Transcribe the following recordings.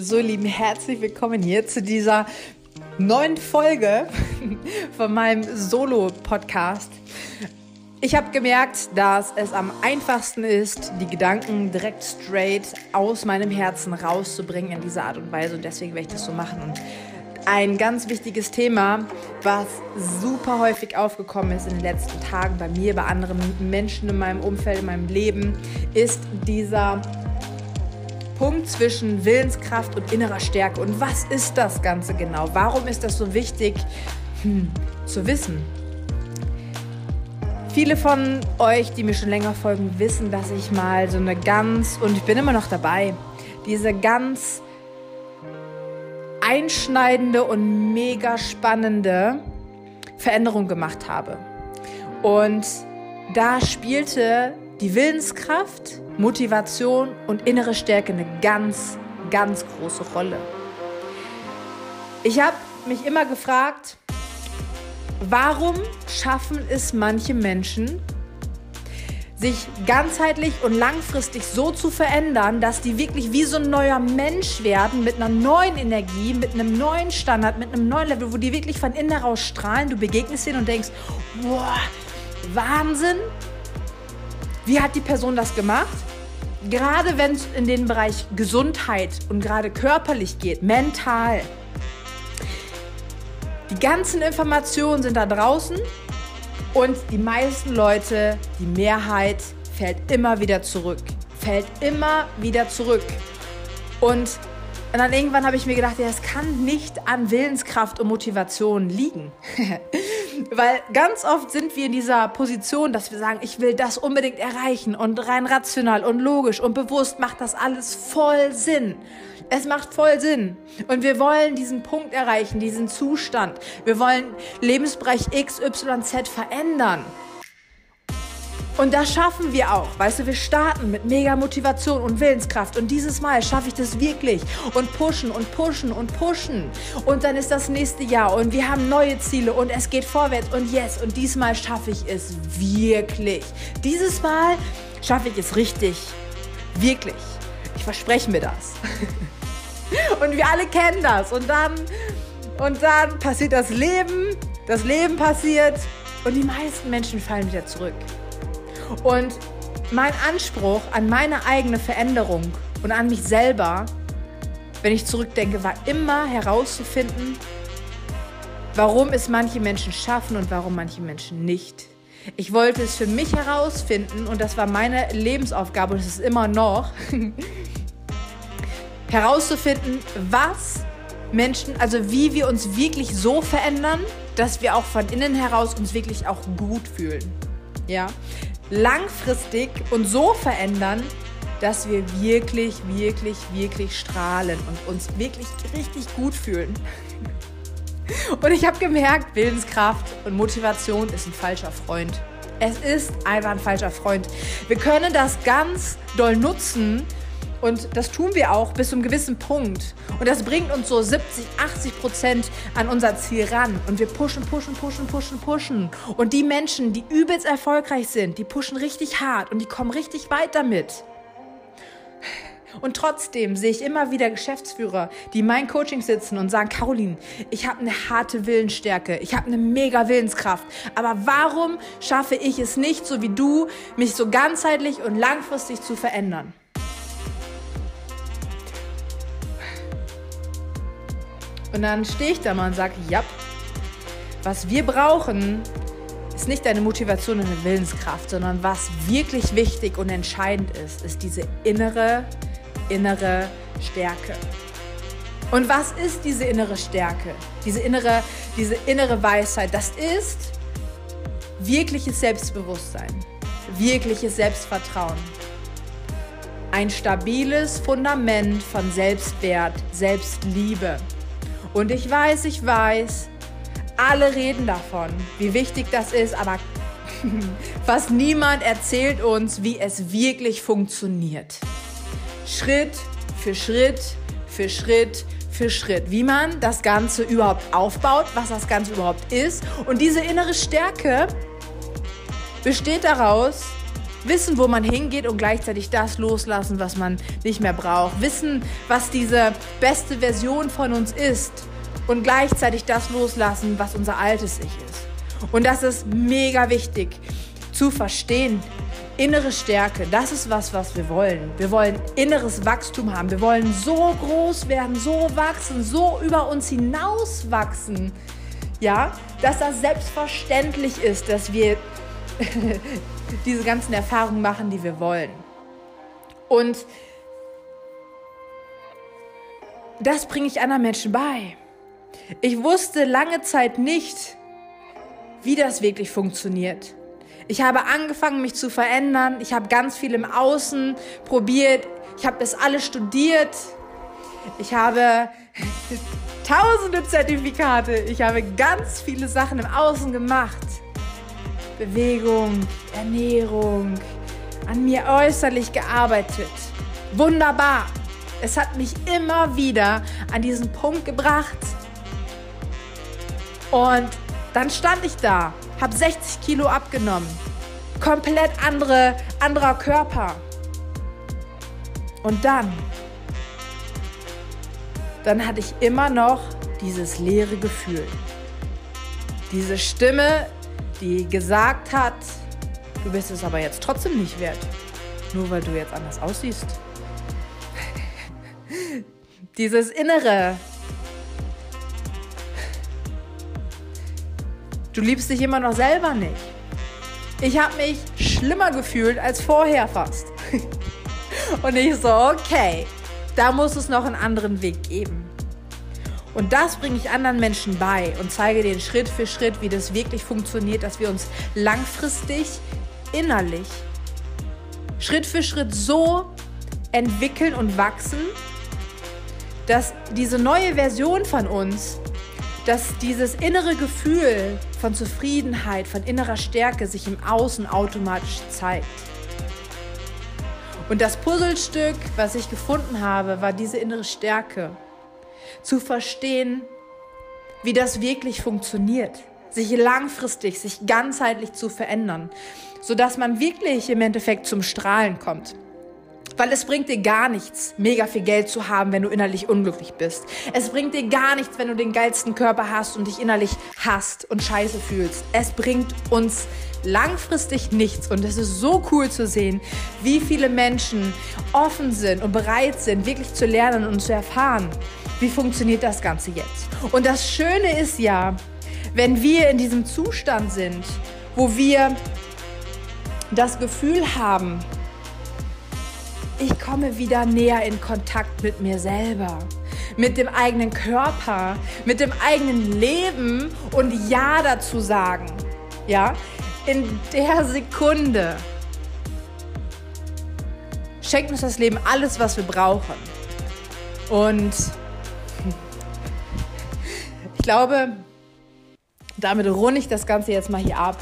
So, lieben, herzlich willkommen hier zu dieser neuen Folge von meinem Solo-Podcast. Ich habe gemerkt, dass es am einfachsten ist, die Gedanken direkt straight aus meinem Herzen rauszubringen in dieser Art und Weise. Und deswegen werde ich das so machen. Und ein ganz wichtiges Thema, was super häufig aufgekommen ist in den letzten Tagen bei mir, bei anderen Menschen in meinem Umfeld, in meinem Leben, ist dieser Punkt zwischen Willenskraft und innerer Stärke. Und was ist das Ganze genau? Warum ist das so wichtig hm, zu wissen? Viele von euch, die mir schon länger folgen, wissen, dass ich mal so eine ganz, und ich bin immer noch dabei, diese ganz einschneidende und mega spannende Veränderung gemacht habe. Und da spielte die Willenskraft, Motivation und innere Stärke eine ganz, ganz große Rolle. Ich habe mich immer gefragt, warum schaffen es manche Menschen, sich ganzheitlich und langfristig so zu verändern, dass die wirklich wie so ein neuer Mensch werden, mit einer neuen Energie, mit einem neuen Standard, mit einem neuen Level, wo die wirklich von innen heraus strahlen. Du begegnest ihnen und denkst, boah, Wahnsinn, wie hat die Person das gemacht? Gerade wenn es in den Bereich Gesundheit und gerade körperlich geht, mental. Die ganzen Informationen sind da draußen und die meisten Leute, die Mehrheit, fällt immer wieder zurück. Fällt immer wieder zurück. Und und dann irgendwann habe ich mir gedacht, ja, es kann nicht an Willenskraft und Motivation liegen. Weil ganz oft sind wir in dieser Position, dass wir sagen, ich will das unbedingt erreichen und rein rational und logisch und bewusst macht das alles voll Sinn. Es macht voll Sinn. Und wir wollen diesen Punkt erreichen, diesen Zustand. Wir wollen Lebensbereich X, Y, Z verändern. Und das schaffen wir auch. Weißt du, wir starten mit mega Motivation und Willenskraft. Und dieses Mal schaffe ich das wirklich. Und pushen und pushen und pushen. Und dann ist das nächste Jahr und wir haben neue Ziele und es geht vorwärts. Und yes, und diesmal schaffe ich es wirklich. Dieses Mal schaffe ich es richtig. Wirklich. Ich verspreche mir das. und wir alle kennen das. Und dann, und dann passiert das Leben. Das Leben passiert. Und die meisten Menschen fallen wieder zurück. Und mein Anspruch an meine eigene Veränderung und an mich selber, wenn ich zurückdenke, war immer herauszufinden, warum es manche Menschen schaffen und warum manche Menschen nicht. Ich wollte es für mich herausfinden und das war meine Lebensaufgabe und es ist immer noch, herauszufinden, was Menschen, also wie wir uns wirklich so verändern, dass wir auch von innen heraus uns wirklich auch gut fühlen. Ja, langfristig und so verändern, dass wir wirklich, wirklich, wirklich strahlen und uns wirklich richtig gut fühlen. Und ich habe gemerkt, Willenskraft und Motivation ist ein falscher Freund. Es ist einfach ein falscher Freund. Wir können das ganz doll nutzen, und das tun wir auch bis zu einem gewissen Punkt. Und das bringt uns so 70, 80 Prozent an unser Ziel ran. Und wir pushen, pushen, pushen, pushen, pushen. Und die Menschen, die übelst erfolgreich sind, die pushen richtig hart und die kommen richtig weit damit. Und trotzdem sehe ich immer wieder Geschäftsführer, die mein Coaching sitzen und sagen, Caroline, ich habe eine harte Willensstärke, ich habe eine mega Willenskraft. Aber warum schaffe ich es nicht, so wie du, mich so ganzheitlich und langfristig zu verändern? Und dann stehe ich da mal und sage, ja, was wir brauchen, ist nicht deine Motivation und eine Willenskraft, sondern was wirklich wichtig und entscheidend ist, ist diese innere, innere Stärke. Und was ist diese innere Stärke? Diese innere, diese innere Weisheit, das ist wirkliches Selbstbewusstsein, wirkliches Selbstvertrauen. Ein stabiles Fundament von Selbstwert, Selbstliebe. Und ich weiß, ich weiß, alle reden davon, wie wichtig das ist, aber fast niemand erzählt uns, wie es wirklich funktioniert. Schritt für Schritt für Schritt für Schritt, wie man das Ganze überhaupt aufbaut, was das Ganze überhaupt ist. Und diese innere Stärke besteht daraus, Wissen, wo man hingeht und gleichzeitig das loslassen, was man nicht mehr braucht. Wissen, was diese beste Version von uns ist und gleichzeitig das loslassen, was unser altes Ich ist. Und das ist mega wichtig zu verstehen. Innere Stärke, das ist was, was wir wollen. Wir wollen inneres Wachstum haben. Wir wollen so groß werden, so wachsen, so über uns hinaus wachsen. Ja, dass das selbstverständlich ist, dass wir diese ganzen Erfahrungen machen, die wir wollen. Und das bringe ich anderen Menschen bei. Ich wusste lange Zeit nicht, wie das wirklich funktioniert. Ich habe angefangen, mich zu verändern. Ich habe ganz viel im Außen probiert. Ich habe das alles studiert. Ich habe tausende Zertifikate. Ich habe ganz viele Sachen im Außen gemacht. Bewegung, Ernährung, an mir äußerlich gearbeitet. Wunderbar. Es hat mich immer wieder an diesen Punkt gebracht. Und dann stand ich da, habe 60 Kilo abgenommen. Komplett andere, anderer Körper. Und dann, dann hatte ich immer noch dieses leere Gefühl. Diese Stimme die gesagt hat, du bist es aber jetzt trotzdem nicht wert, nur weil du jetzt anders aussiehst. Dieses Innere. Du liebst dich immer noch selber nicht. Ich habe mich schlimmer gefühlt als vorher fast. Und ich so, okay, da muss es noch einen anderen Weg geben. Und das bringe ich anderen Menschen bei und zeige denen Schritt für Schritt, wie das wirklich funktioniert, dass wir uns langfristig, innerlich, Schritt für Schritt so entwickeln und wachsen, dass diese neue Version von uns, dass dieses innere Gefühl von Zufriedenheit, von innerer Stärke sich im Außen automatisch zeigt. Und das Puzzlestück, was ich gefunden habe, war diese innere Stärke zu verstehen, wie das wirklich funktioniert, sich langfristig, sich ganzheitlich zu verändern, sodass man wirklich im Endeffekt zum Strahlen kommt. Weil es bringt dir gar nichts, mega viel Geld zu haben, wenn du innerlich unglücklich bist. Es bringt dir gar nichts, wenn du den geilsten Körper hast und dich innerlich hasst und scheiße fühlst. Es bringt uns langfristig nichts. Und es ist so cool zu sehen, wie viele Menschen offen sind und bereit sind, wirklich zu lernen und zu erfahren, wie funktioniert das Ganze jetzt. Und das Schöne ist ja, wenn wir in diesem Zustand sind, wo wir das Gefühl haben, ich komme wieder näher in Kontakt mit mir selber, mit dem eigenen Körper, mit dem eigenen Leben und Ja dazu sagen. Ja, in der Sekunde schenkt uns das Leben alles, was wir brauchen. Und glaube, damit runde ich das Ganze jetzt mal hier ab.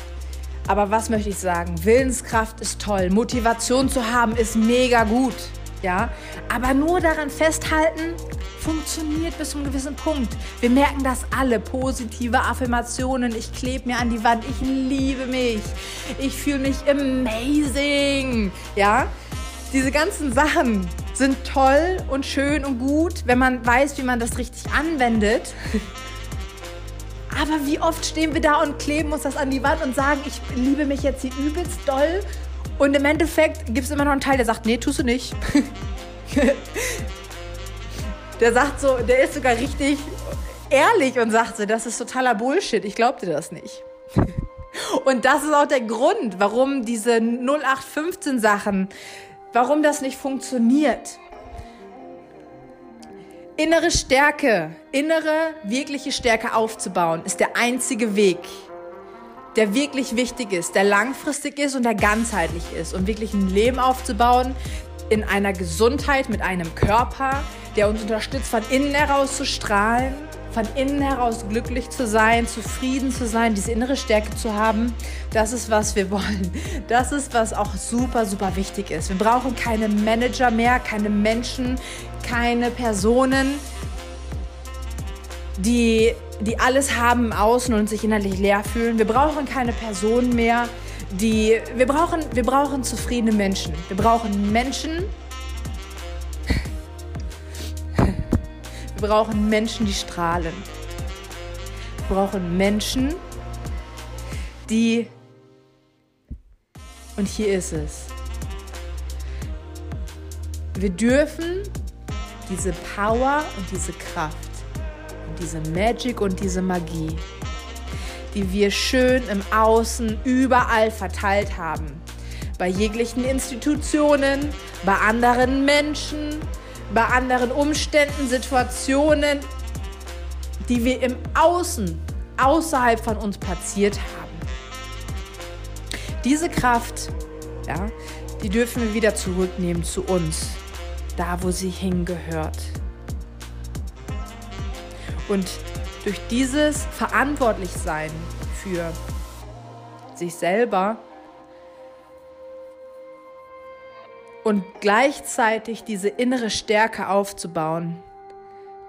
Aber was möchte ich sagen? Willenskraft ist toll. Motivation zu haben ist mega gut. Ja? Aber nur daran festhalten, funktioniert bis zu einem gewissen Punkt. Wir merken das alle. Positive Affirmationen. Ich klebe mir an die Wand. Ich liebe mich. Ich fühle mich amazing. Ja? Diese ganzen Sachen sind toll und schön und gut, wenn man weiß, wie man das richtig anwendet. Aber wie oft stehen wir da und kleben uns das an die Wand und sagen, ich liebe mich jetzt hier übelst doll. Und im Endeffekt gibt es immer noch einen Teil, der sagt, nee, tust du nicht. der sagt so, der ist sogar richtig ehrlich und sagt so, das ist totaler Bullshit, ich glaub dir das nicht. Und das ist auch der Grund, warum diese 0815 Sachen, warum das nicht funktioniert. Innere Stärke, innere, wirkliche Stärke aufzubauen, ist der einzige Weg, der wirklich wichtig ist, der langfristig ist und der ganzheitlich ist. Und wirklich ein Leben aufzubauen in einer Gesundheit, mit einem Körper, der uns unterstützt, von innen heraus zu strahlen, von innen heraus glücklich zu sein, zufrieden zu sein, diese innere Stärke zu haben, das ist, was wir wollen. Das ist, was auch super, super wichtig ist. Wir brauchen keine Manager mehr, keine Menschen, keine Personen, die, die alles haben im Außen und sich innerlich leer fühlen. Wir brauchen keine Personen mehr, die wir brauchen, wir brauchen zufriedene Menschen. Wir brauchen Menschen. Brauchen Menschen, die strahlen. Wir brauchen Menschen, die und hier ist es. Wir dürfen diese Power und diese Kraft und diese Magic und diese Magie die wir schön im Außen überall verteilt haben. Bei jeglichen Institutionen, bei anderen Menschen, bei anderen Umständen, Situationen, die wir im Außen, außerhalb von uns platziert haben. Diese Kraft, ja, die dürfen wir wieder zurücknehmen zu uns, da wo sie hingehört. Und durch dieses Verantwortlichsein für sich selber und gleichzeitig diese innere Stärke aufzubauen,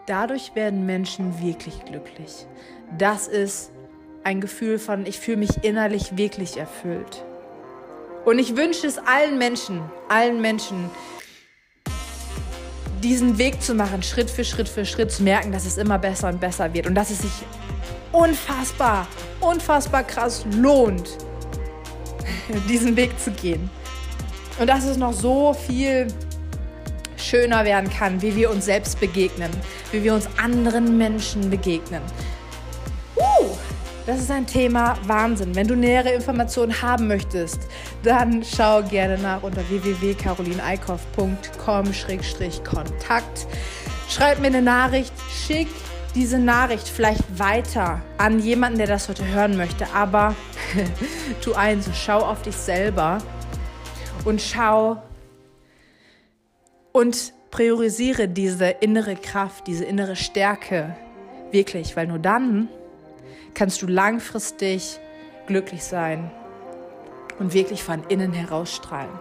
dadurch werden Menschen wirklich glücklich. Das ist ein Gefühl von, ich fühle mich innerlich wirklich erfüllt. Und ich wünsche es allen Menschen, allen Menschen, diesen Weg zu machen, Schritt für Schritt für Schritt zu merken, dass es immer besser und besser wird und dass es sich unfassbar, unfassbar krass lohnt, diesen Weg zu gehen. Und dass es noch so viel schöner werden kann, wie wir uns selbst begegnen, wie wir uns anderen Menschen begegnen. Das ist ein Thema Wahnsinn. Wenn du nähere Informationen haben möchtest, dann schau gerne nach unter www.carolineikoff.com-kontakt. Schreib mir eine Nachricht, schick diese Nachricht vielleicht weiter an jemanden, der das heute hören möchte. Aber tu eins, schau auf dich selber und schau und priorisiere diese innere Kraft, diese innere Stärke wirklich, weil nur dann kannst du langfristig glücklich sein und wirklich von innen heraus strahlen.